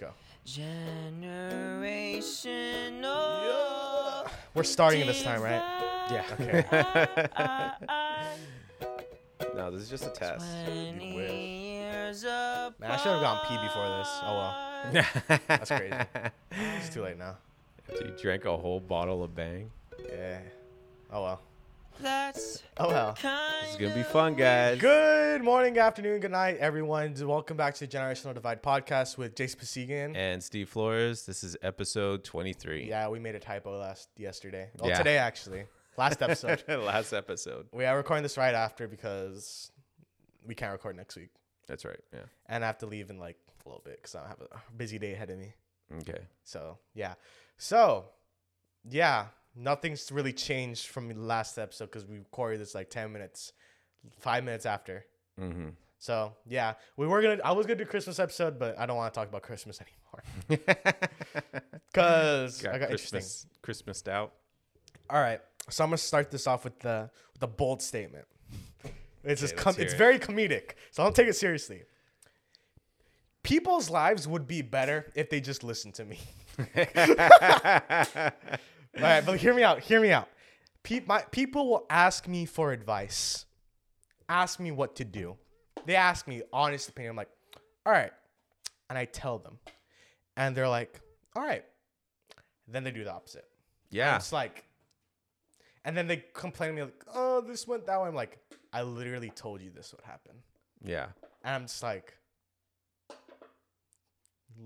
Let's go. Generational. We're starting this time, right? Yeah. Okay. No, this is just a test. Twenty wish. years Man, I should have gone pee before this. Oh well. That's crazy. It's too late now. So you drank a whole bottle of Bang. Yeah. Oh well. That's Oh well. kind This is gonna be fun, guys. Good morning, afternoon, good night, everyone. Welcome back to the Generational Divide podcast with Jace Pasigian. And Steve Flores, this is episode 23. Yeah, we made a typo last yesterday. Well, Yeah. today actually. Last episode. Last episode. we are recording this right after because we can't record next week, That's right. Yeah. and I have to leave in like a little bit because I have a busy day ahead of me. Okay. So yeah, so yeah, nothing's really changed from the last episode because we recorded this like ten minutes, five minutes after. Mm-hmm. So yeah, we were gonna. I was gonna do Christmas episode, but I don't want to talk about Christmas anymore because I got interesting. Christmas, Christmased out. All right, so I'm gonna start this off with the with a bold statement. It's just com- it's it. very comedic, so don't take it seriously. People's lives would be better if they just listened to me. Right, but hear me out. Hear me out. Pe- my, people will ask me for advice, ask me what to do. They ask me honest opinion. I'm like, all right, and I tell them, and they're like, all right. Then they do the opposite. Yeah. It's like, and then they complain to me like, oh, this went that way. I'm like, I literally told you this would happen, Yeah. and I'm just like,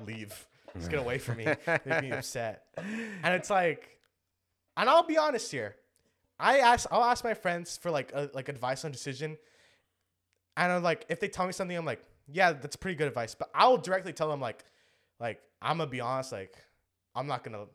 leave. Just get away from me. Make me upset. And it's like, and I'll be honest here. I ask, I'll ask my friends for like a, like advice on decision, and I'm like, if they tell me something, I'm like, yeah, that's pretty good advice. But I'll directly tell them like, like I'm gonna be honest, like I'm not gonna,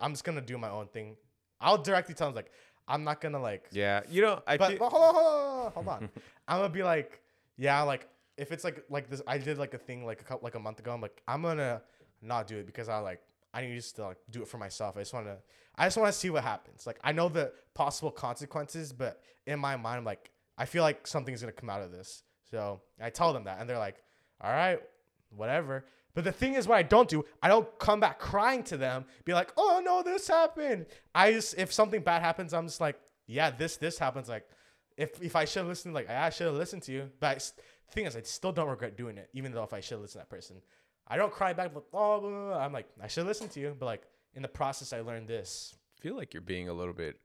I'm just gonna do my own thing. I'll directly tell them like, I'm not gonna like Yeah. You know, I but, but hold on, hold on, hold on. I'm gonna be like, yeah, like if it's like like this, I did like a thing like a couple like a month ago. I'm like, I'm gonna not do it because I like I need just to like do it for myself. I just wanna I just wanna see what happens. Like I know the possible consequences, but in my mind, I'm like, I feel like something's gonna come out of this. So I tell them that, and they're like, all right, whatever. But the thing is, what I don't do, I don't come back crying to them, be like, oh no, this happened. I just, if something bad happens, I'm just like, yeah, this, this happens. Like, if, if I should have listened, like, I should have listened to you. But I thing is, I still don't regret doing it, even though if I should have listened to that person. I don't cry back, but oh, blah, blah, blah. I'm like, I should listen to you. But like, in the process, I learned this. I feel like you're being a little bit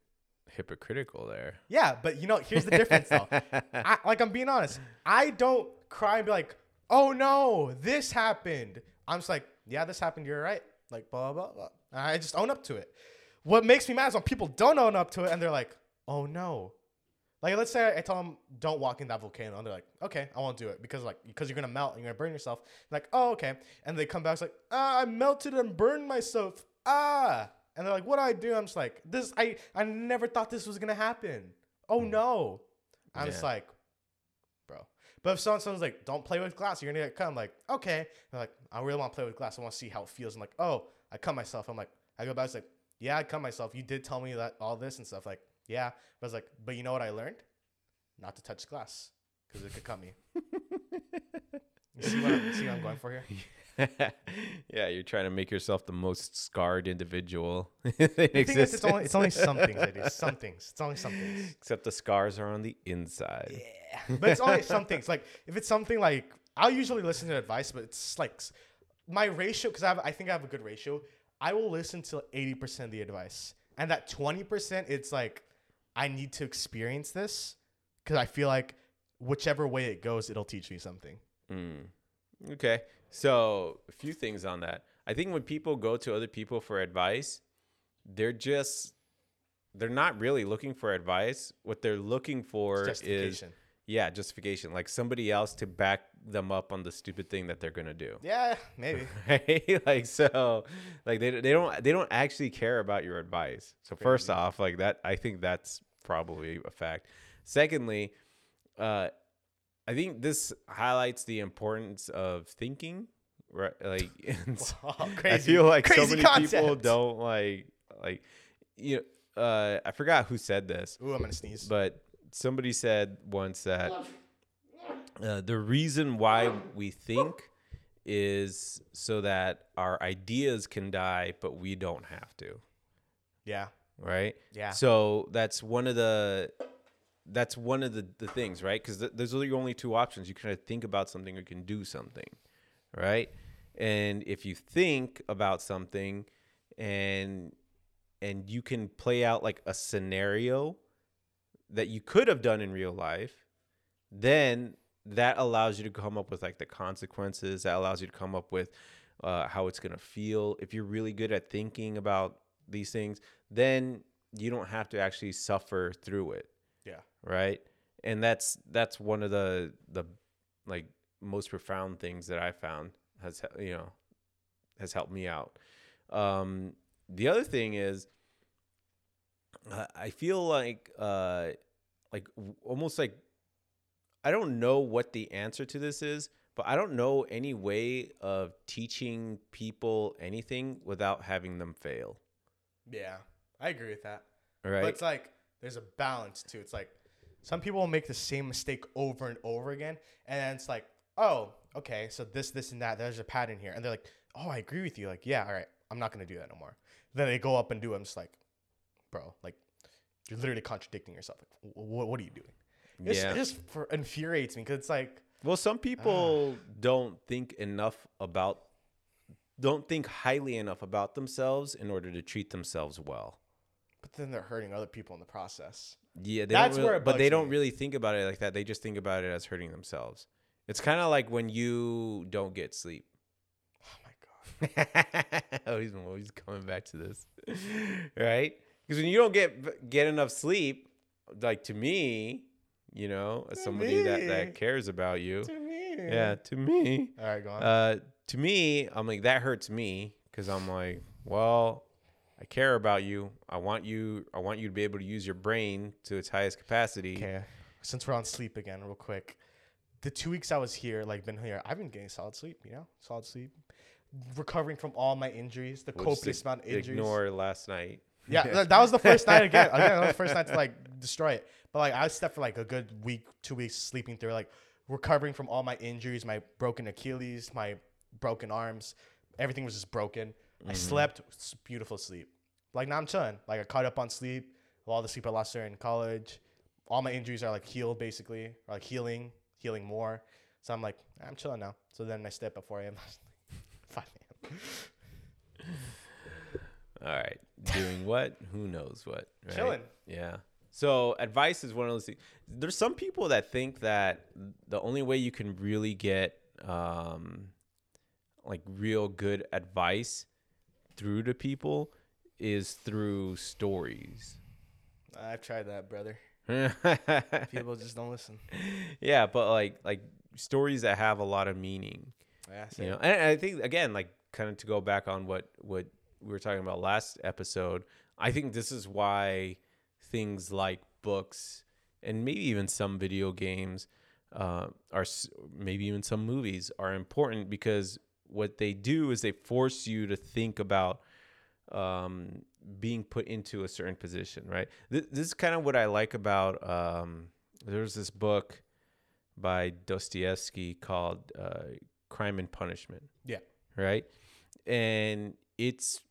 hypocritical there. Yeah, but you know, here's the difference though. I, like I'm being honest, I don't cry and be like, "Oh no, this happened." I'm just like, "Yeah, this happened. You're right." Like blah blah blah. I just own up to it. What makes me mad is when people don't own up to it and they're like, "Oh no." Like let's say I tell them don't walk in that volcano and they're like, "Okay, I won't do it because like because you're gonna melt and you're gonna burn yourself." like, "Oh okay," and they come back it's like, "Ah, I melted and burned myself." Ah, and they're like, "What do I do?" I'm just like, "This I I never thought this was gonna happen." Oh no. I'm just like, bro. But if someone, someone's like, don't play with glass, you're gonna get cut. I'm like, okay. They're like, I really want to play with glass. I want to see how it feels. I'm like, oh, I cut myself. I'm like, I go back. It's like, yeah, I cut myself. You did tell me that all this and stuff. Like, yeah. But I was like, but you know what I learned? Not to touch glass because it could cut me. you see what, I'm, see what I'm going for here? yeah, you're trying to make yourself the most scarred individual in The thing is, existence. it's only it's only some things I do. Some things. It's only some things. Except the scars are on the inside. Yeah, but it's only some things. Like if it's something like I'll usually listen to advice, but it's like my ratio because I have I think I have a good ratio. I will listen to eighty percent of the advice, and that twenty percent, it's like I need to experience this because I feel like whichever way it goes, it'll teach me something. Mm. Okay. So, a few things on that. I think when people go to other people for advice, they're just they're not really looking for advice. What they're looking for is justification. Yeah, justification, like somebody else to back them up on the stupid thing that they're going to do. Yeah, maybe. Right? like so like they they don't they don't actually care about your advice. So first off, like that I think that's probably a fact. Secondly, uh I think this highlights the importance of thinking, right? Like Wow, I feel like so crazy many people don't like like you know, uh I forgot who said this, Ooh, I'm gonna sneeze. but somebody said once that uh, the reason why we think is so that our ideas can die, but we don't have to, Yeah. right? Yeah. So that's one of the that's one of the, the things, right? Because th- those are your only two options. You can either think about something or you can do something, right? And if you think about something and and you can play out like a scenario that you could have done in real life, then that allows you to come up with like the consequences. That allows you to come up with uh, how it's gonna feel. If you're really good at thinking about these things, then you don't have to actually suffer through it, Yeah. right? And that's that's one of the the like most profound things that I found has you know has helped me out. Um, the other thing is, uh, I feel like uh, like almost like I don't know what the answer to this is, but I don't know any way of teaching people anything without having them fail. Yeah. I agree with that. Right? But it's like there's a balance too. It's like some people will make the same mistake over and over again, and then it's like, oh, okay, so this, this, and that. There's a pattern here, and they're like, oh, I agree with you. Like, yeah, all right, I'm not gonna do that no more. Then they go up and do it. I'm just like, bro, like you're literally contradicting yourself. Like, what, what are you doing? It's, yeah. It just for, infuriates me because it's like, Well, some people don't think enough about, don't think highly enough about themselves in order to treat themselves well. but then they're hurting other people in the process. Yeah, they That's where really, it but they bugs don't really think about it like that. They just think about it as hurting themselves. It's kind of like when you don't get sleep. Oh my god. oh, he's always coming back to this, right? Because when you don't get get enough sleep, like to me, you know, as somebody that me. that cares about you, To me. yeah, to me, All right, go on. uh, to me, I'm like that hurts me because I'm like, well, I care about you. I want you. I want you to be able to use your brain to its highest capacity. Okay, since we're on sleep again, real quick. The two weeks I was here, like been here, I've been getting solid sleep. You know, solid sleep, recovering from all my injuries, the We'll copious amount of injuries. Ignore last night. Yeah, that- that was the first night again. Again, that was the first night to like destroy it. But like I slept for like a good week, two weeks sleeping through, like recovering from all my injuries, my broken Achilles, my broken arms, everything was just broken. I mm-hmm. slept beautiful sleep. Like now I'm chilling. Like I caught up on sleep, all the sleep I lost during college. All my injuries are like healed basically, or like healing, healing more. So I'm like, I'm chilling now. So then I up at 4 a.m. 5 a.m. All right. Doing what? Who knows what? Right? Chilling. Yeah. So advice is one of those things. There's some people that think that the only way you can really get um, like real good advice through to people is through stories. I've tried that, brother. People just don't listen. Yeah, but like like stories that have a lot of meaning. Yeah, you know and i think again like kind of to go back on what what we were talking about last episode i think this is why things like books and maybe even some video games uh, are maybe even some movies are important because what they do is they force you to think about um, being put into a certain position right? Th- this is kind of what i like about um, there's this book by dostoevsky called uh, crime and punishment. Yeah. right? And it's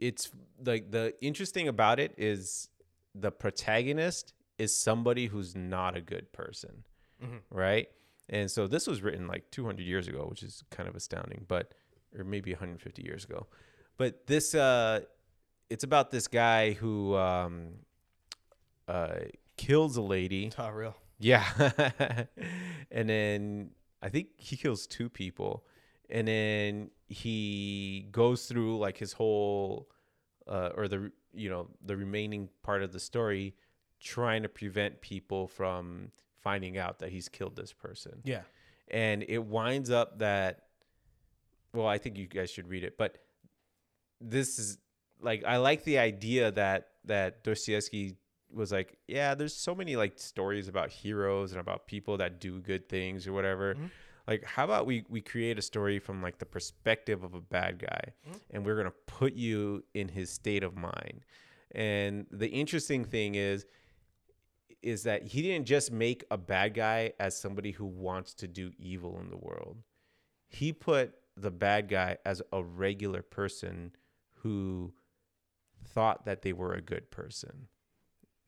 it's like the interesting about it is the protagonist is somebody who's not a good person Mhm. right and so this was written like 200 years ago which is kind of astounding but or maybe 150 years ago but this uh it's about this guy who um uh kills a lady real. yeah. and then I think he kills two people. And then he goes through like his whole uh or the you know, the remaining part of the story trying to prevent people from finding out that he's killed this person. Yeah. And it winds up that well, I think you guys should read it, but this is like I like the idea that that Dostoevsky was like, yeah, there's so many like stories about heroes and about people that do good things or whatever. Mhm. Like, how about we we create a story from like the perspective of a bad guy, Mhm. and we're gonna put you in his state of mind. And the interesting thing is, is that he didn't just make a bad guy as somebody who wants to do evil in the world. he put the bad guy as a regular person who thought that they were a good person,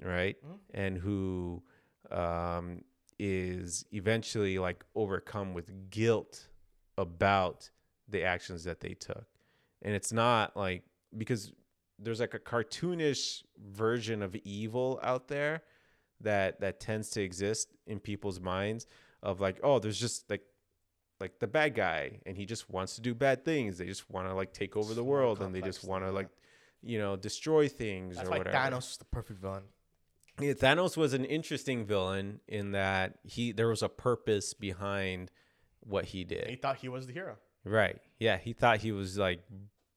right? Mhm. And who um, is eventually like overcome with guilt about the actions that they took. And it's not like because there's like a cartoonish version of evil out there that that tends to exist in people's minds of like oh there's just like like the bad guy and he just wants to do bad things they just want to like take over It's the world and they just want to like you know destroy things That's or why whatever Thanos is the perfect villain. Yeah, Thanos was an interesting villain in that he there was a purpose behind what he did. He thought he was the hero. Right. Yeah, he thought he was like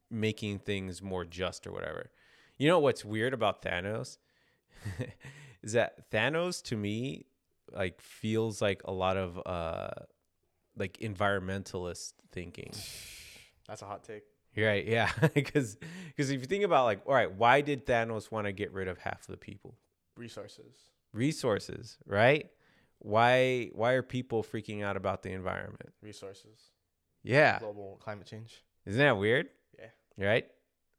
making things more just or whatever. You know what's weird about Thanos is that Thanos to me like feels like a lot of uh like environmentalist thinking. That's a hot take. Right, yeah. Cuz cuz if you think about like all right, why did Thanos want to get rid of half of the people? Resources. resources, right? Why why are people freaking out about the environment? Resources. Yeah. Global climate change. Isn't that weird? Yeah. Right?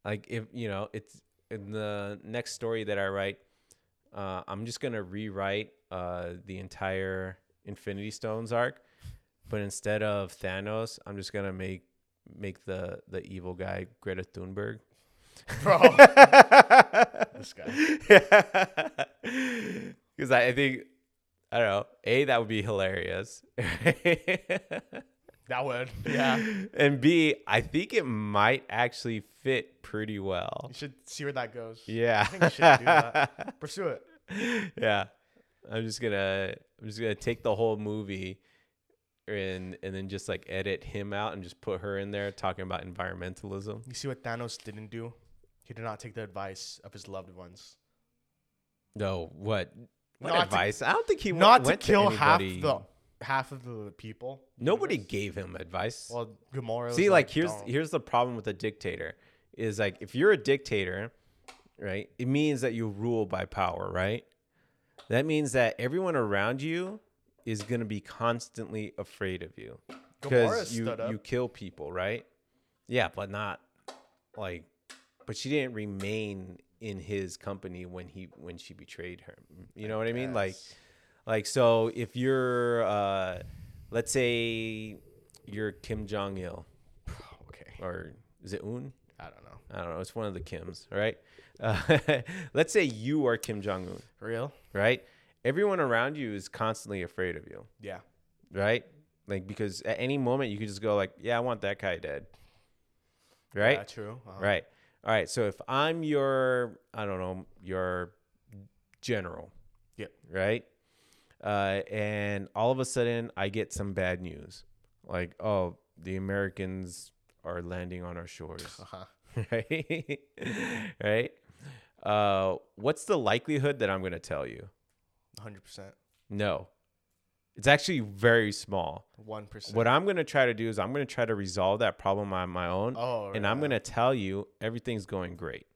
Like if you know, it's in the next story that I write, uh, I'm just gonna rewrite uh, the entire Infinity Stones arc, but instead of Thanos, I'm just gonna make make the the evil guy Greta Thunberg. Bro. this guy. Because I, I think I don't know. A that would be hilarious. That would. Yeah. And B, I think it might actually fit pretty well. You should see where that goes. Yeah. I think you should do that. Pursue it. yeah. I'm just gonna I'm just gonna take the whole movie and and then just like edit him out and just put her in there talking about environmentalism. You see what Thanos didn't do? He did not take the advice of his loved ones. No, what? What Not to- advice? I don't think he not to went kill half the half of the people. Nobody universe. gave him advice. Well, Gamora. See, was like, here's "Don't." here's the problem with a dictator is like if you're a dictator, right? It means that you rule by power, right? That means that everyone around you is gonna be constantly afraid of you because you stood up. you kill people, right? Yeah, but not like, but she didn't remain in his company when he when she betrayed her. You know what I mean? Like, like so if you're uh, let's say you're Kim Jong Il okay. or is it Un? I don't know. I don't know. It's one of the Kims, all right? Uh, let's say you are Kim Jong Un, Real? right? Everyone around you is constantly afraid of you, Yeah. right? Like because at any moment you could just go like, "Yeah, I want that guy dead," right? Yeah, true. Uh-huh. Right. All right. So if I'm your, I don't know, your general. Yep. Right. Uh, and all of a sudden I get some bad news, like, oh, the Americans are landing on our shores. Uh-huh. right? right? Uh, what's the likelihood that I'm going to tell you? 100%. No. It's actually very small. 1%. What I'm going to try to do is I'm going to try to resolve that problem on my own Oh, and I'm going to tell you everything's going great.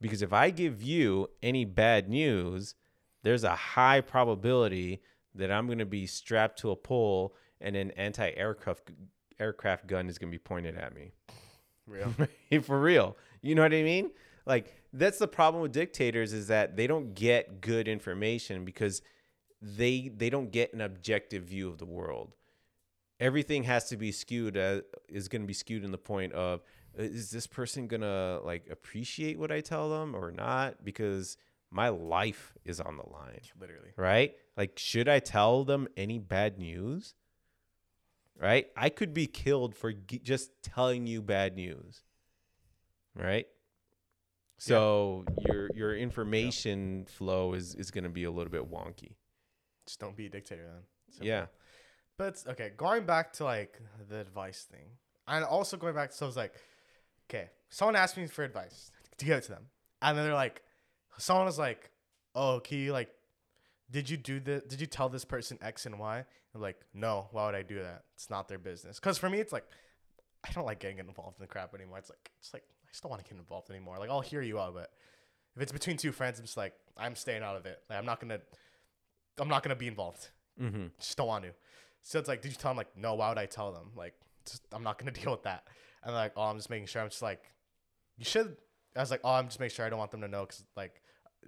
Because if I give you any bad news, there's a high probability that I'm going to be strapped to a pole and an anti-aircraft aircraft gun is going to be pointed at me. Real. For real. You know what I mean? Like that's the problem with dictators is that they don't get good information because they they don't get an objective view of the world. Everything has to be skewed uh, is going to be skewed in the point of uh, is this person going to like appreciate what I tell them or not because my life is on the line, Literally. right? Like should I tell them any bad news? Right? I could be killed for g- just telling you bad news right? So your your information flow is is going to be a little bit wonky. Just don't be a dictator then. Simple. Yeah. But okay, going back to like the advice thing, and also going back to so was like, okay, someone asked me for advice to give it to them, and then they're like, someone was like, oh, can you like, did you do the, did you tell this person X and Y? I'm like, no, why would I do that? It's not their business. Because for me, it's like, I don't like getting involved in the crap anymore. It's like, it's like I just don't want to get involved anymore. Like I'll hear you out, but if it's between two friends, I'm just like, I'm staying out of it. Like I'm not gonna, I'm not gonna be involved Mm-hmm. just don't want to. So it's like, did you tell them like, no? Why would I tell them? Like, just, I'm not gonna deal with that. And they're like, oh, I'm just making sure. I'm just like, you should. I was like, oh, I'm just making sure I don't want them to know because like,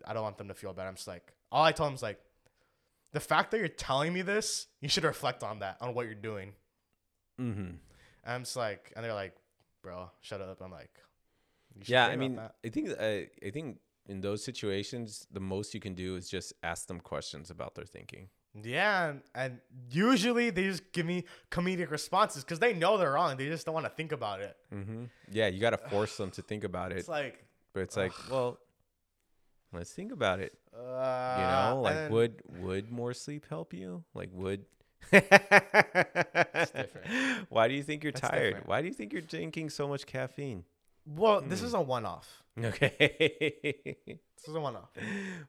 I don't want them to feel bad. I'm just like, all I told them is like, the fact that you're telling me this, you should reflect on that, on what you're doing. Mm-hmm. And I'm just like, and they're like, bro, shut up. I'm like, "You should Yeah, I mean, that." I think uh, I think in those situations, the most you can do is just ask them questions about their thinking. yeah, and, and usually they just give me comedic responses because they know they're wrong. They just don't want to think about it. Mm-hmm. Yeah, you got to force them to think about it, It's like, but it's like, well, let's think about it. uh, You know, like then- would would more sleep help you? Like would. different. Why do you think you're That's tired? different. Why do you think you're drinking so much caffeine? Well, this Hmm. is a one-off. Okay. This is a one-off.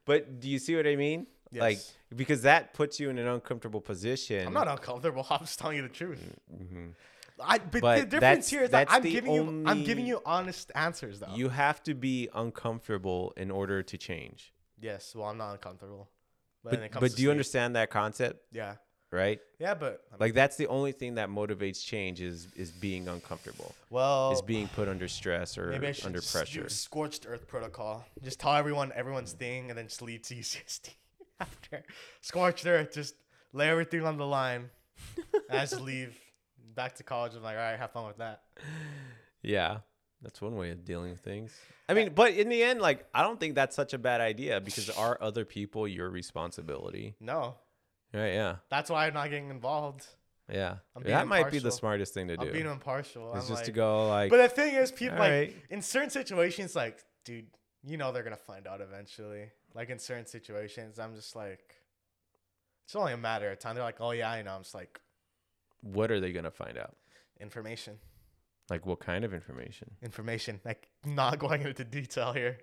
but do you see what I mean? Like Yes. because that puts you in an uncomfortable position. I'm not uncomfortable. I'm just telling you the truth. Mhm. I, but, the difference here is that I'm giving you I'm giving you honest answers though. You have to be uncomfortable in order to change. yes, well I'm not uncomfortable. But, But, comes but do you understand that concept, Yeah. Right? Yeah, but I mean, Like that's the only thing that motivates change is is being uncomfortable. well is being put under stress or maybe I should under just pressure. a scorched earth protocol. Just tell everyone everyone's mm. thing and then just leave to UCSD after. Scorched earth, just lay everything on the line. I just leave back to college. I'm like, all right, have fun with that. Yeah. That's one way of dealing with things. I mean, but in the end, like, I don't think that's such a bad idea because are other people your responsibility? No. Right? Yeah. That's why I'm not getting involved. Yeah. That might be the smartest thing to I'm being impartial. It's I'm just like, to go like, But the thing is, people like Alright. in certain situations, like, dude, you know they're gonna find out eventually. Like in certain situations, I'm just like, it's only a matter of time. They're like, oh yeah, I know. I'm just like, what are they going to find out? information, Like, what kind of information? information. Like not going into detail here.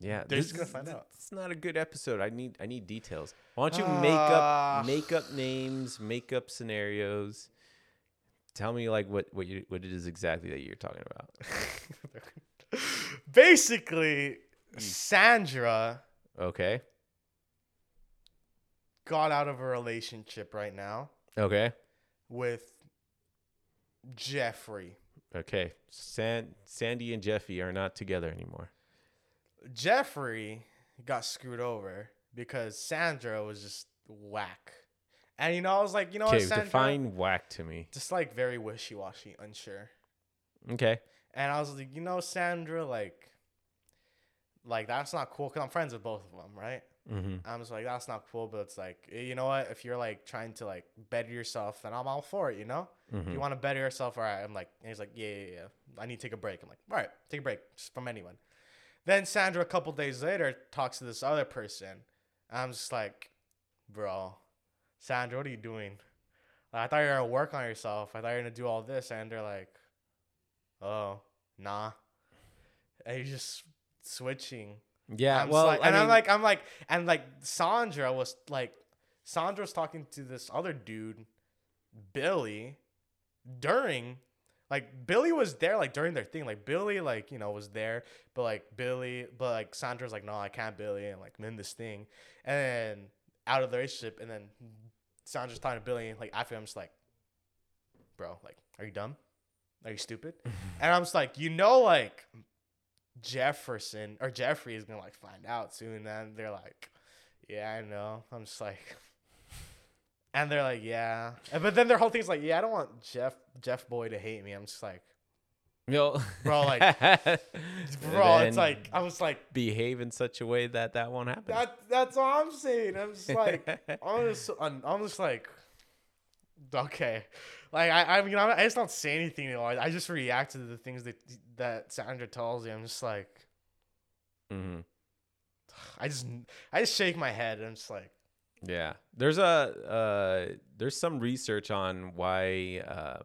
Yeah. They're just gonna find out. It's not a good episode. I need, I need details. Why don't you make Ah. up, make up names, make up scenarios? Tell me like what, what you, what it is exactly that you're talking about. Basically. Sandra Okay. got out of a relationship right now Okay. with Jeffrey. Okay. San- Sandy and Jeffy are not together anymore. Jeffrey got screwed over because Sandra was just whack. And you know, I was like, you know Okay, what, Sandra? define whack to me. Just like very wishy washy, unsure. Okay. And I was like, you know, Sandra, like, like that's not cool because I'm friends with both of them, right? Mm-hmm. I'm just like, that's not cool, but it's like, you know what? If you're like trying to like better yourself, then I'm all for it, you know? If Mhm. you want to better yourself, all right. I'm like, and he's like, yeah, yeah, yeah. I need to take a break. I'm like, all right, take a break just from anyone. Then Sandra, a couple days later, talks to this other person. I'm just like, bro, Sandra, what are you doing? I thought you were gonna work on yourself. I thought you were gonna do all this, and they're like, oh, nah. And you're just switching. Yeah. I'm well, like, I and I'm like, I'm like, and like Sandra was like, Sandra was talking to this other dude, Billy, during, like Billy was there like during their thing. Like Billy, like you know, was there, but like Billy, but like Sandra's like, no, I can't, Billy, and like in this thing, and then out of the relationship, and then Sandra's talking to Billy, and like after I'm just like, bro, like, are you dumb? Are you stupid? and I'm just like, you know, like Jefferson or Jeffrey is gonna like find out soon. And they're like, yeah, I know. I'm just like, and they're like, yeah. But then their whole thing's like, yeah, I don't want Jeff Jeff Boy to hate me. I'm just like, Yo, Bro, like- bro, it's like I was like, behave in such a way that that won't happen. that that's all I'm saying. I'm just like, I'm just I'm, I'm just like, okay. Like I, I mean, I I just don't say anything anymore. I just react to the things that that Sandra tells me. I'm just like, hmm I just I just shake my head. And I'm just like, Yeah, there's a uh, there's some research on why uh,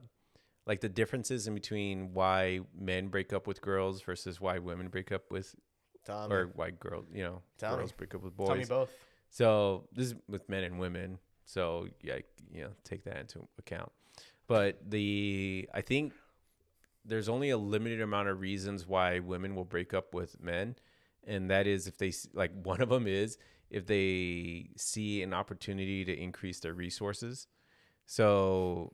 like the differences in between why men break up with girls versus why women break up with me, or why girls you know me. girls break up with tell me boys. both. So this is with men and women. So yeah, you know, take that into account. But the I think there's only a limited amount of reasons why women will break up with men, and that is if they like one of them is if they see an opportunity to increase their resources. So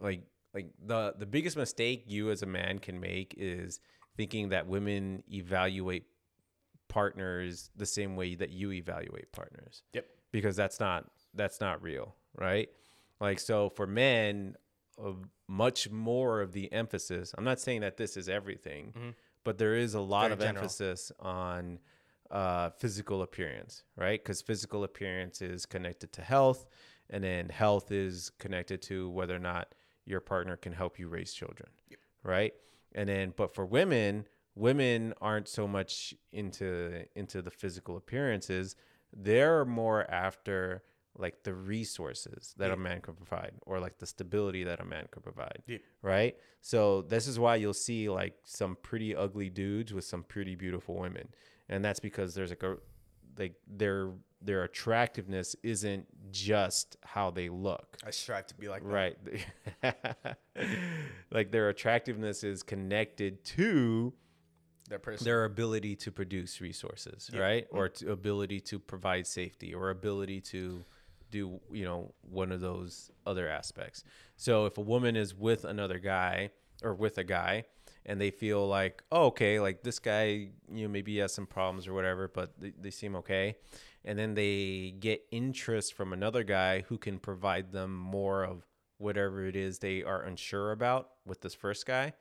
like like the the biggest mistake you as a man can make is thinking that women evaluate partners the same way that you evaluate partners Yep. because that's not that's not real right like so for men uh, much more of the emphasis i'm not saying that this is everything but there is a lot Very of general. emphasis on uh, physical appearance right? Because physical appearance is connected to health and then health is connected to whether or not your partner can help you raise children right? And then but for women women aren't so much into into the physical appearances. They're more after like the resources that a man could provide or like the stability that a man could provide Yeah. right? So this is why you'll see like some pretty ugly dudes with some pretty beautiful women and that's because there's like a like their their attractiveness isn't just how they look. I strive to be like that. right. Like their attractiveness is connected to That person. their ability to produce resources right? Mm. Or to ability to provide safety or ability to do you know one of those other aspects. So if a woman is with another guy or with a guy and they feel like oh, okay like this guy you know maybe he has some problems or whatever but they, they seem okay. And then they get interest from another guy who can provide them more of whatever it is they are unsure about with this first guy.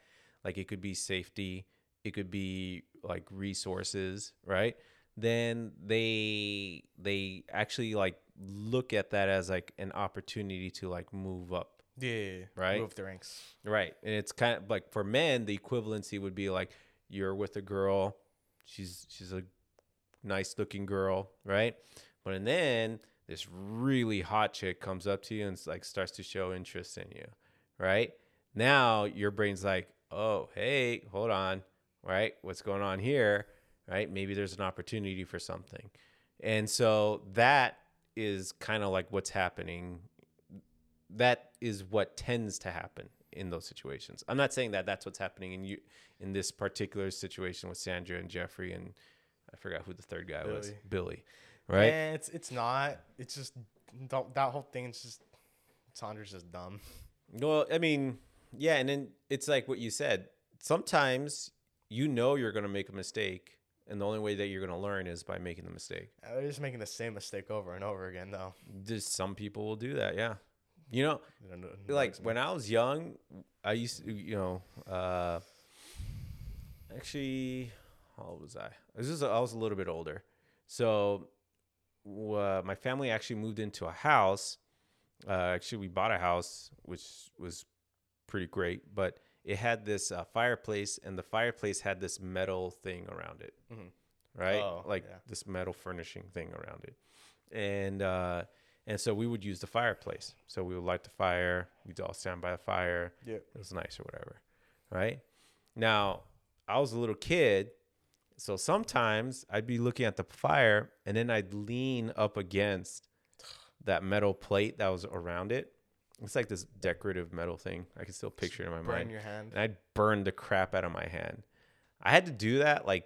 Like it could be safety it could be like resources right? Then they they actually like look at that as like an opportunity to like move up yeah. Right? Move the ranks. right. And it's kind of like for men the equivalency would be like you're with a girl she's she's a nice looking girl right? But and then this really hot chick comes up to you and like starts to show interest in you right? Now your brain's like oh hey hold on right? What's going on here? Right? Maybe there's an opportunity for something. And so that is kind of like what's happening. That is what tends to happen in those situations. I'm not saying that that's what's happening in you in this particular situation with Sandra and Jeffrey and I forgot who the third guy was, Billy. Billy, right? Yeah, it's it's not. It's just don't, that whole thing is just Sandra's just dumb. Well, I mean, yeah, and then it's like what you said. Sometimes you know you're going to make a mistake, and the only way that you're going to learn is by making the mistake. Uh, They're just making the same mistake over and over again, though. Just some people will do that, yeah. You know, like when I was young, I used to, you know, uh, actually, how old was I? This is I was a little bit older, so uh, my family actually moved into a house. Uh, actually, we bought a house, which was pretty great, but it had this uh, fireplace, and the fireplace had this metal thing around it, Mhm. right? Oh, like yeah. this metal furnishing thing around it, and uh, and so we would use the fireplace. So we would light the fire. We'd all stand by the fire. Yeah. It was nice or whatever, right? Now, I was a little kid, so sometimes I'd be looking at the fire, and then I'd lean up against that metal plate that was around it. It's like this decorative metal thing. I can still picture it in my burn mind your hand. and I'd burn the crap out of my hand. I had to do that like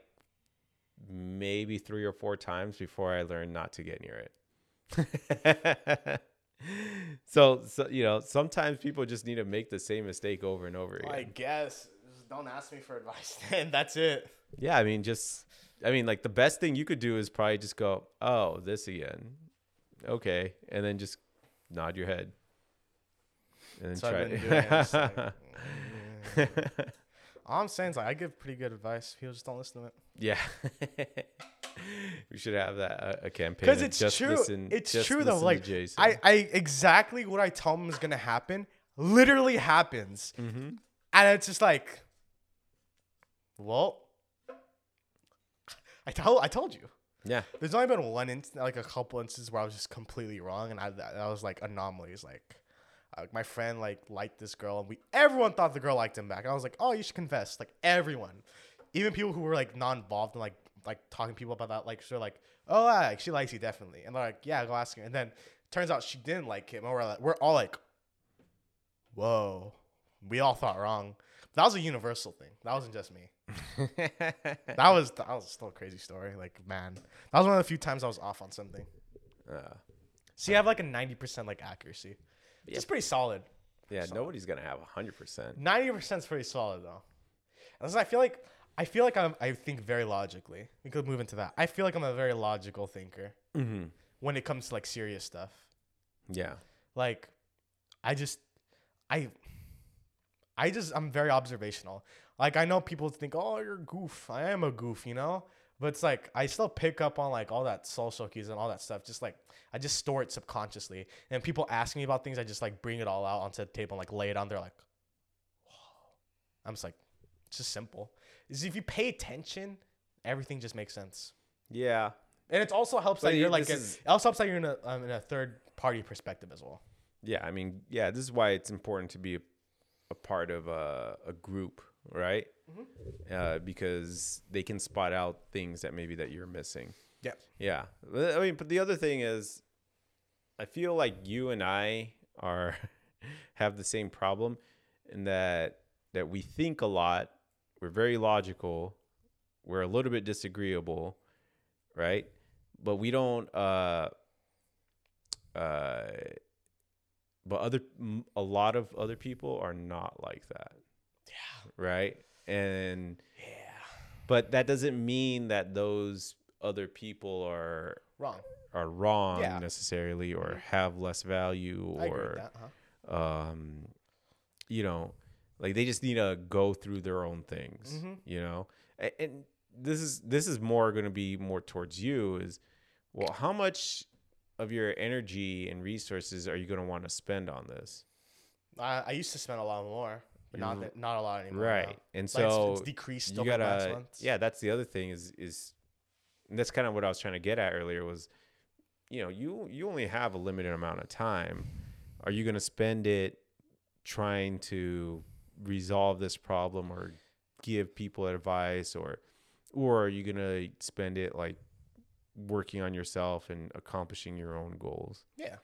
maybe three or four times before I learned not to get near it. so, so you know, sometimes people just need to make the same mistake over and over again. I guess. Just don't ask me for advice, and that's it. yeah, I mean, just I mean, like the best thing you could do is probably just go, "Oh, this again." Okay, and then just nod your head. And then So try doing it, like, mm. All I'm saying is like I give pretty good advice. People just don't listen to it. Yeah. We should have that uh, a campaign. Because it's just true. listen- it's just true though. Like. I, I exactly what I tell them is gonna happen literally happens, Mhm. and it's just like, well, I told I told you. Yeah. There's only been one instance, like a couple instances where I was just completely wrong, and I that, that was like anomalies. Like, uh, my friend like liked this girl, and we everyone thought the girl liked him back. And I was like, oh, you should confess. Like everyone, even people who were like non-involved and like like talking to people about that, like they're like, oh, yeah, like, she likes you definitely, and they're like, yeah, go ask her. And then turns out she didn't like him, and we're like, we're all like, whoa, we all thought wrong. That was a universal thing. That wasn't just me. That was that was still a crazy story. Like man, that was one of the few times I was off on something. So you have like a ninety percent like accuracy. It's pretty solid Yeah, nobody's gonna have hundred percent. Ninety percent is pretty solid though. Unless I feel like I feel like I'm I think very logically. We could move into that. I feel like I'm a very logical thinker Mm-hmm. when it comes to like serious stuff. Yeah. Like I just I I just I'm very observational. Like I know people think, "Oh, you're a goof." I am a goof, you know? But it's like I still pick up on like all that social cues and all that stuff. Just like I just store it subconsciously. And people ask me about things, I just like bring it all out onto the table and like lay it on. They're like, "Whoa." I'm just like, it's just simple. Is if you pay attention, everything just makes sense. Yeah. And it also helps But that you- you're like a, is- it also helps that you're in a um, in a third party perspective as well. Yeah. I mean, yeah. This is why it's important to be a, a part of a, a group, right? Uh, because they can spot out things that maybe that you're missing. Yeah. Yeah. I mean, but the other thing is, I feel like you and I are have the same problem in that that we think a lot. We're very logical. We're a little bit disagreeable, right? But we don't. Uh, uh, but other a lot of other people are not like that. Yeah. Right. And Yeah. but that doesn't mean that those other people are Wrong. are wrong Yeah. necessarily or have less value I agree with or that. Huh? um you know like they just need to go through their own things Mhm. you know and, and this is this is more going to be more towards you is well how much of your energy and resources are you going to want to spend on this I, I used to spend a lot more, but not that, not a lot anymore. right now. and Like, it's- so it's, decreased you over the last gotta yeah that's the other thing is is and that's kind of what i was trying to get at earlier was you know you you only have a limited amount of time are you going to spend it trying to resolve this problem or give people advice or or are you to spend it like working on yourself and accomplishing your own goals Yeah,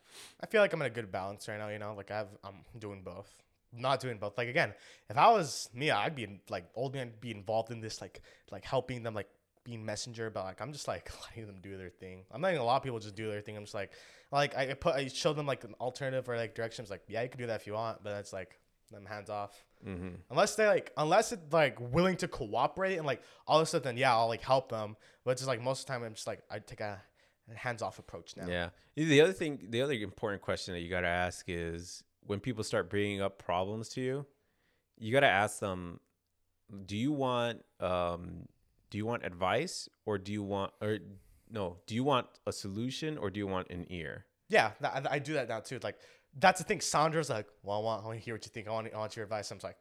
I feel like I'm in a good balance right now. You know, like I've I'm doing both. Not doing both. Like again, if I was me, I'd be like old man, be involved in this, like like helping them, like being messenger. But like I'm just like letting them do their thing. I'm letting a lot of people just do their thing. I'm just like like I put I show them like an alternative or like directions. Like yeah, you can do that if you want, but it's like them hands off. Mm-hmm. Unless they like, unless it's like willing to cooperate and like all of a sudden, yeah, I'll like help them. But it's just like most of the time, I'm just like I take a hands off approach now. Yeah. The other thing, the other important question that you got to ask is when people start bringing up problems to you, you got to ask them, do you want, um, do you want advice or do you want, or no, do you want a solution or do you want an ear? Yeah, I, I do that now too. Like that's the thing. Sandra's like, well, I want, I want to hear what you think. I want, I want your advice. I'm like,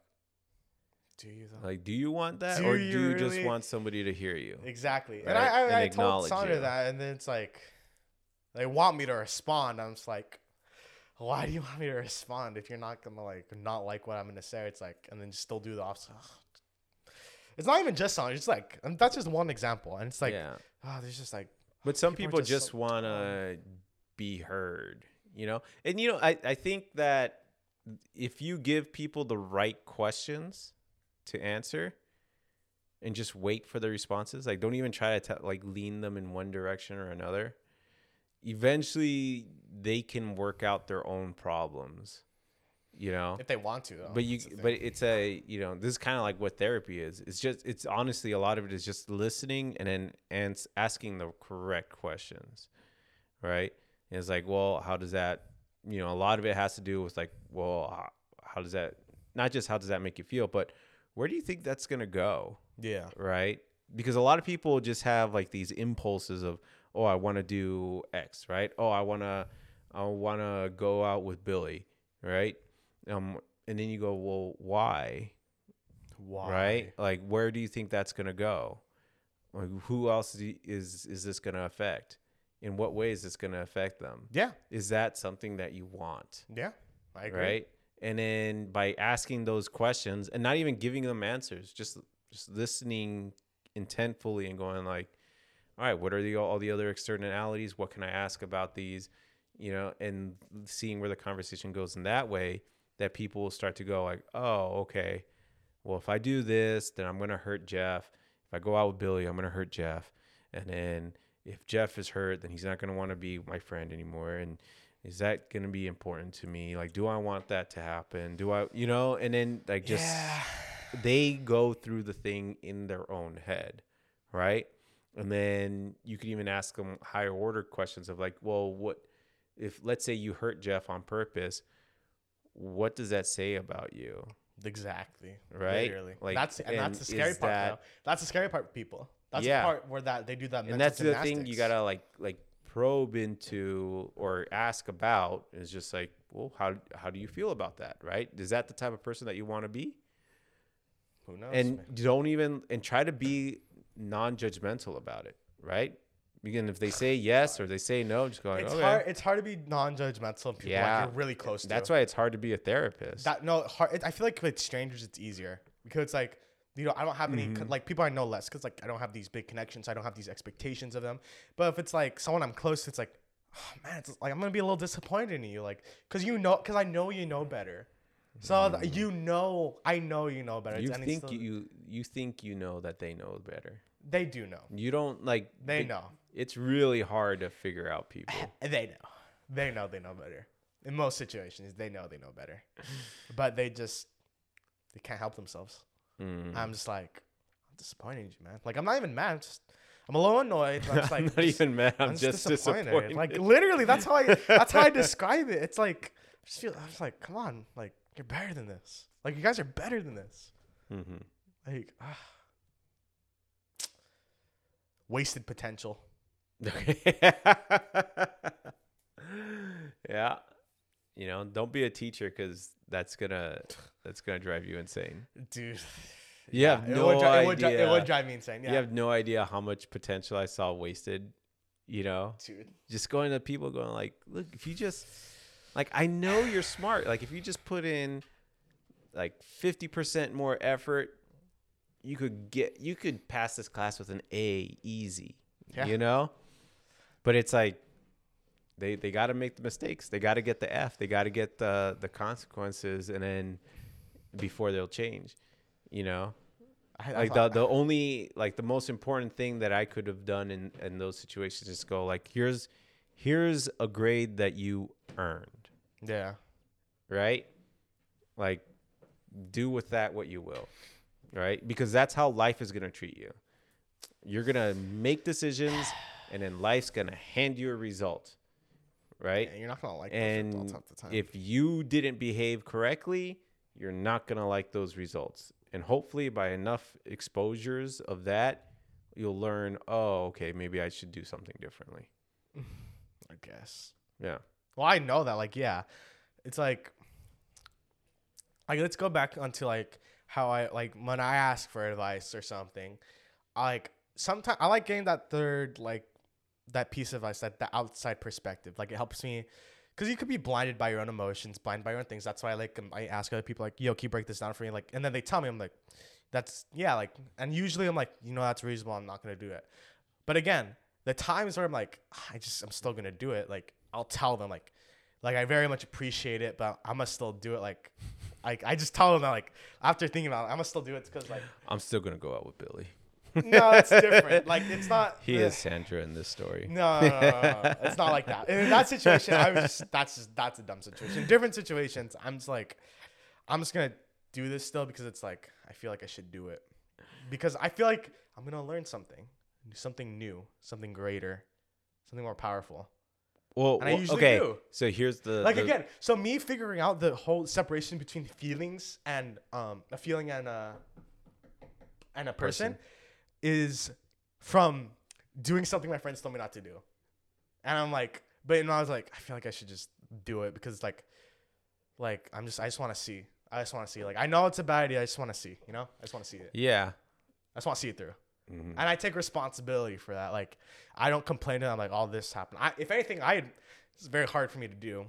do you though? Like, do you want that Do or you do you just really? want somebody to hear you? exactly. Right, And I, I, and I told Sandra you. that, and then it's like, they want me to respond. I'm just like, why do you want me to respond if you're not gonna like not like what I'm gonna say? It's like, and then just still do the opposite. It's not even just Sandra. It's like, and that's just one example, and it's like, yeah. oh, there's just like, But some people people just just so want to be heard, you know? And, you know, I, I think that if you give people the right questions to answer and just wait for the responses, like don't even try to te- like lean them in one direction or another, eventually they can work out their own problems, you know? if they want to, though. but you but it's a you know this is kind of like what therapy is it's just it's honestly a lot of it is just listening and then and asking the correct questions right and it's like well how does that you know a lot of it has to do with like well how, how does that not just how does that make you feel but where do you think that's going to go yeah, right? Because a lot of people just have like these impulses of, oh, I want to do X, right? Oh, I want to, I want to go out with Billy, right? Um, and then you go, well, why, why? right? Like, where do you think that's gonna go? Like, who else is is this gonna affect? In what way is this gonna affect them? Yeah, Is that something that you want? yeah, I agree. right? And then by asking those questions and not even giving them answers just just listening intentfully and going like all right what are the all the other externalities? What can i ask about these? You know and seeing where the conversation goes in that way that people will start to go like oh okay. Well if i do this then i'm going to hurt jeff. If i go out with billy i'm going to hurt jeff. And then if jeff is hurt then he's not going to want to be my friend anymore and is that going to be important to me? Like, do I want that to happen? Do I, you know, and then like just yeah. they go through the thing in their own head, right? And then you could even ask them higher order questions of like, well, what if let's say you hurt Jeff on purpose? What does that say about you? Exactly. Right? Literally. Like, that's and, and that's the scary part. that- though. That's the scary part for people. That's Yeah. the part where that they do that. and mental that's the thing you gotta like like probe into or ask about is just like well how how do you feel about that right is that the type of person that you want to be Who knows? and man? don't even and try to be non-judgmental about it right again if they say yes or they say no just go like, it's okay hard. It's hard to be non-judgmental. People Yeah. like you're really close to. that's why it's hard to be a therapist That no, hard, it, I feel like with strangers it's easier because it's like you know I don't have any Mm-hmm. like people I know less because like I don't have these big connections. I don't have these expectations of them. But if it's like someone I'm close to, it's like oh, man, it's like I'm gonna be a little disappointed in you, like because you know because I know you know better. So th- you know, I know you know better. Mm. you and think still- you you think you know that they know better they do know. you don't like They it- know. it's really hard to figure out people They know. They know they know better. In most situations, they know they know better. But they just they can't help themselves. Mm. I'm just like, I'm disappointed you, man. Like I'm not even mad. I'm just I'm a little annoyed. I'm just like I'm not just- even mad. I'm, just, disappointed. Like literally, that's how I that's how I describe it. It's like I just feel I'm just like, come on, like you're better than this. Like you guys are better than this. Mhm. Like ah. wasted potential. Yeah. You know, don't be a teacher because that's gonna that's gonna drive you insane. Dude. You have it no would, dri- it, would dri- it would drive me insane. Yeah. You have no idea how much potential I saw wasted. You know, Dude. just going to people going like, look, if you just like, I know you're smart. Like, if you just put in like fifty percent more effort, you could get you could pass this class with an A easy. Yeah. You know, but it's like they they got to make the mistakes. They got to get the F. They got to get the the consequences, and then before they'll change. You know, I, like the the only like the most important thing that I could have done in in those situations is go like here's here's a grade that you earned, yeah. right? Like do with that what you will, right? Because that's how life is gonna treat you. You're gonna make decisions, and then life's gonna hand you a result, right? Yeah, you're not gonna like those results and half the time. if you didn't behave correctly, you're not gonna like those results. And hopefully, by enough exposures of that, you'll learn. Oh, okay, maybe I should do something differently. I guess. Yeah. Well, I know that. Like, yeah, it's like, like let's go back onto like how I like when I ask for advice or something. I like sometimes I like getting that third like that piece of advice, that the outside perspective. Like it helps me. Cause you could be blinded by your own emotions, blinded by your own things. That's why I like um, I ask other people like, "Yo, can you break this down for me?" Like, and then they tell me, I'm like, "That's yeah." Like, and usually I'm like, you know, that's reasonable. I'm not gonna do it. But again, the times where I'm like, "Ah, I just I'm still gonna do it. Like I'll tell them like, like I very much appreciate it, but I'm gonna still do it. Like, like I just tell them that like after thinking about it, I'm gonna still do it because like I'm still gonna go out with Billy. No, it's different. Like it's not. He is Sandra in this story. No, no, no, no, it's not like that. In that situation, I was just that's just that's a dumb situation. Different situations, I'm just like, I'm just gonna do this still because it's like I feel like I should do it because I feel like I'm gonna learn something, something new, something greater, something more powerful. Well, And I well, usually okay. do. So here's the Like the- again, so me figuring out the whole separation between feelings and um a feeling and a and a person, Person. Is from doing something my friends told me not to do. And I'm like, but and I was like, I feel like I should just do it because like like I'm just I just want to see. I just want to see. Like I know it's a bad idea. I just want to see. You know, I just want to see it. Yeah. I just want to see it through. Mhm. And I take responsibility for that. Like I don't complain to them like all this happened. I, if anything, I it's very hard for me to do.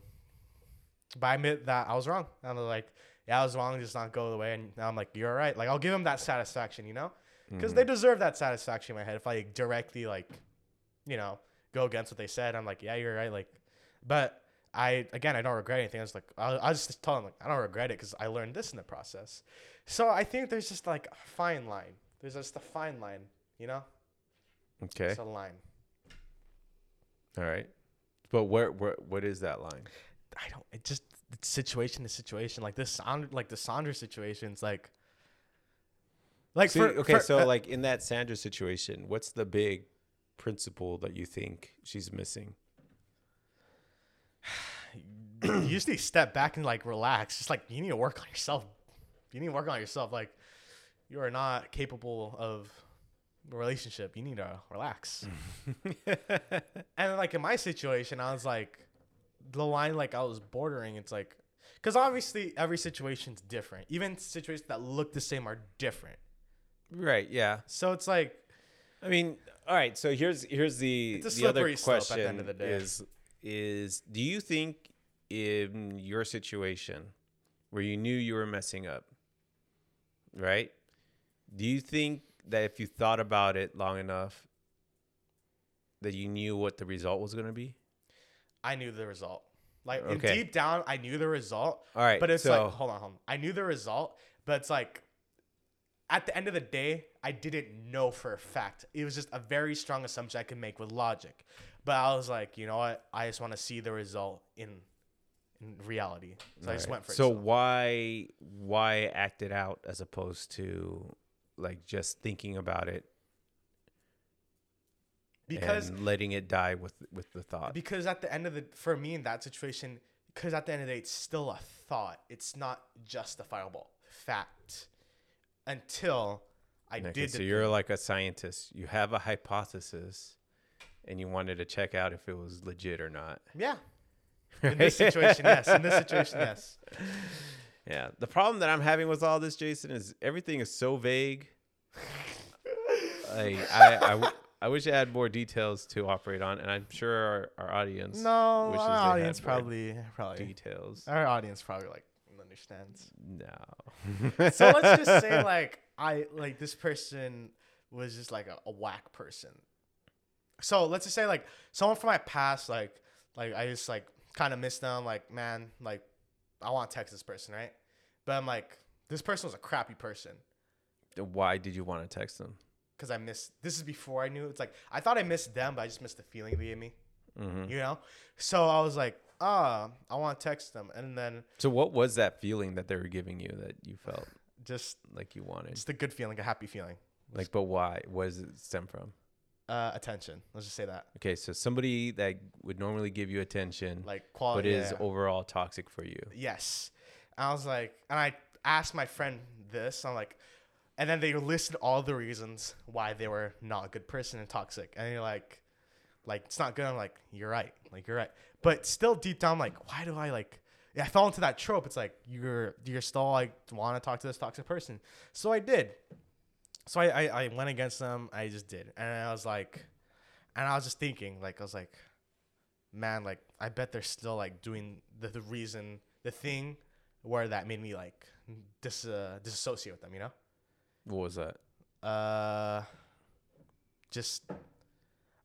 But I admit that I was wrong. And I was like, yeah, I was wrong. Just not go the way. And now I'm like, you're right. Like I'll give them that satisfaction, you know, because mm-hmm. they deserve that satisfaction in my head. If I directly like, you know, go against what they said, I'm like, yeah, you're right. Like, but I again, I don't regret anything. I was like, I, I just tell them like, I don't regret it because I learned this in the process. So I think there's just like a fine line. There's just a fine line, you know. Okay. It's a line. All right. But where, where what is that line? I don't. It just it's situation to situation. Like this like the Sandra situation's like. Like So, for, okay, for- so uh, like in that Sandra situation, what's the big principle that you think she's missing? you just need to step back and like relax. Just like you need to work on yourself. You need to work on yourself. Like you are not capable of a relationship. You need to relax. and like in my situation, I was like, the line like I was bordering. It's like, because obviously every situation's different. Even situations that look the same are different. Right, yeah. So it's like I mean, all right. So here's here's the It's a the other slope at question the end of the day. is is do you think in your situation where you knew you were messing up, right? Do you think that if you thought about it long enough that you knew what the result was going to be? I knew the result. Like Okay. deep down, I knew the result. All right. But it's so, like, hold on, hold on. I knew the result, but it's like, at the end of the day, I didn't know for a fact. It was just a very strong assumption I could make with logic. But I was like, you know what? I just want to see the result in in reality. So I just Alright. went for it. So why why act it out as opposed to like just thinking about it because and letting it die with with the thought? because at the end of the for me in that situation, because at the end of the day, it's still a thought. It's not justifiable fact until I Okay, did. so you're like a scientist. You have a hypothesis, and you wanted to check out if it was legit or not. yeah. In this situation, yes. In this situation, yes. Yeah. The problem that I'm having with all this, Jason, is everything is so vague. like I, I, w- I wish I had more details to operate on, and I'm sure our, our audience No, wishes our audience probably probably details. our audience probably like understands. No. So let's just say like I like this person was just like a, a whack person. So let's just say like someone from my past, like like I just like kind of miss them. Like man, like I want to text this person, right? But I'm like this person was a crappy person Why did you want to text them? because I missed. This is before I knew. It's like I thought I missed them, but I just missed the feeling they gave me. hmm You know. So I was like, ah, I want to text them, and then So, what was that feeling that they were giving you that you felt just like you wanted? just a good feeling, a happy feeling. Like, but why? What does it stem from? Uh, attention. Let's just say that. Okay, so somebody that would normally give you attention, Like but quality. is yeah. overall toxic for you. Yes. I was like, and I asked my friend this. I'm like, and then they listed all the reasons why they were not a good person and toxic. And you're like, like it's not good. I'm like, you're right. Like you're right. But still deep down, I'm like, why do I like? I fell into that trope. It's like you're you're still like want to talk to this toxic person. So I did. So I, I I went against them. I just did, and I was like, and I was just thinking, like I was like, man, like I bet they're still like doing the, the reason, the thing where that made me like dis uh, disassociate with them, you know? What was that? Uh, just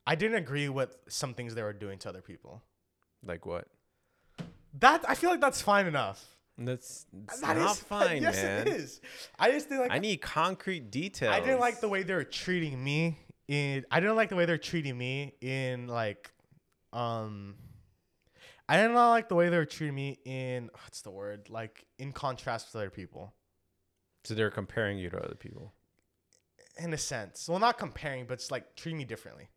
I didn't agree with some things they were doing to other people. Like what? That I feel like that's fine enough. That's That not is- fine, yes, man. it is. I just didn't like. I need concrete details. I didn't like the way they were treating me. In I didn't like the way they're treating me in like, um. I didn't like the way they were treating me in what's the word like in contrast with other people. So they're comparing you to other people. in a sense. Well, not comparing, but it's like treating me differently.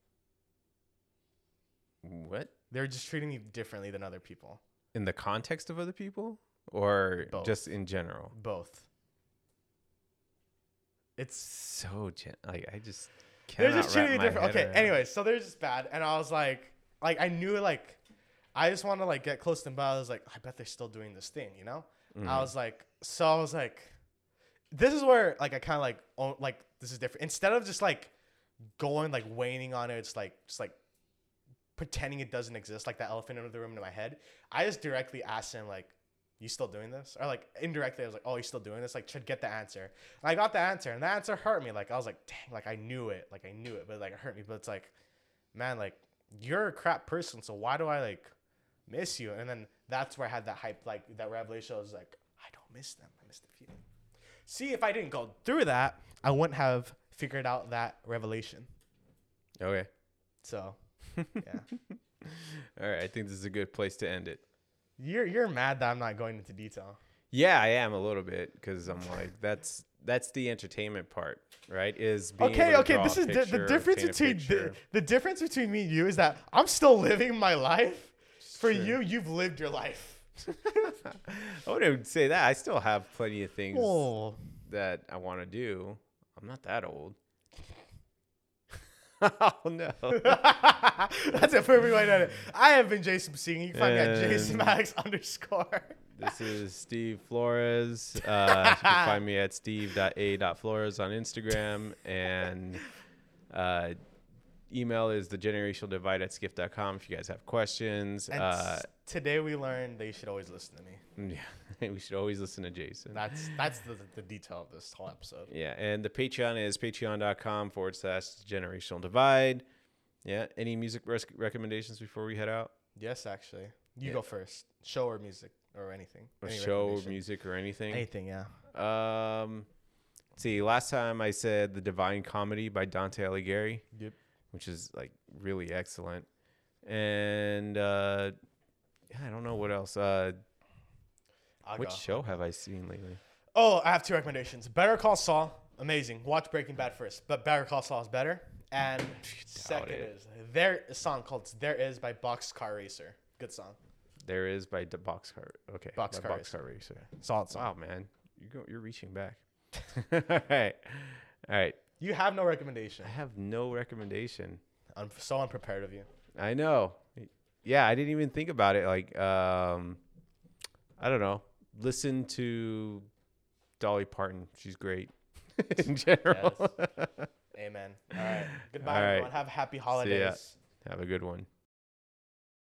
What? They're just treating me differently than other people. In the context of other people, or Both. just in general? Both. It's So gen- like I just can't. they're just treating me different. Okay. around- Anyway, so they're just bad, and I was like, like I knew like, I just want to like get close to them, but I was like, I bet they're still doing this thing, you know? I Mhm. was like, so I was like, this is where like I kind of like, oh, like this is different. Instead of just like going like waning on it, it's like just like pretending it doesn't exist, like that elephant in the room in my head. I just directly asked him like, "You still doing this?" Or like indirectly, I was like, "Oh, you still doing this?" Like, to get the answer. And I got the answer, and the answer hurt me. Like I was like, "Dang!" Like I knew it. Like I knew it, but like it hurt me. But it's like, man, like you're a crap person, so why do I like miss you? And then that's where I had that hype, like that revelation. I was like, I don't miss them. I miss the feeling. See, if I didn't go through that, I wouldn't have figured out that revelation. Okay. So, yeah. All right, I think this is a good place to end it. You're you're mad that I'm not going into detail. Yeah, I am a little bit because I'm like that's that's the entertainment part, right? Is being Okay, okay. This is the, the difference between the, the difference between me and you is that I'm still living my life. For true. you, you've lived your life. I wouldn't say that. I still have plenty of things Oh, that I want to do. I'm not that old. oh no. that's a perfect way to end it. I have been Jason Singh. You can find me at Jason Maddux underscore. This is Steve Flores. Uh, you can find me at steve.a.flores on Instagram. And uh, email is the generational divide at skiff.com if you guys have questions. And Uh, today we learned that you should always listen to me. yeah, we should always listen to Jason. That's that's the, the detail of this whole episode. Yeah, and the Patreon is patreon.com forward slash generational divide. Yeah, any music res- recommendations before we head out? Yes, actually. You Yeah. go first. Show or music or anything. Or Any show, music, or anything? Anything, yeah. Um, see, last time I said The Divine Comedy by Dante Alighieri, Yep. Which is like really excellent. And uh, yeah, I don't know what else. Uh, I'll which go. show have I seen lately? Oh, I have two recommendations. Better Call Saul, amazing. Watch Breaking Bad first, but Better Call Saul is better. And second it. is there a song called "There Is" by Boxcar Racer. Good song, There is by the Boxcar. Okay, by Boxcar Racer. Boxcar Racer. solid song. Wow, man, you go, you're reaching back. All right, all right. You have no recommendation. I have no recommendation. I'm so unprepared of you. I know. Yeah, I didn't even think about it. Like, um, I don't know. Listen to Dolly Parton. She's great in general. Amen. All right. Goodbye, All right. everyone. Have happy holidays. Have a good one.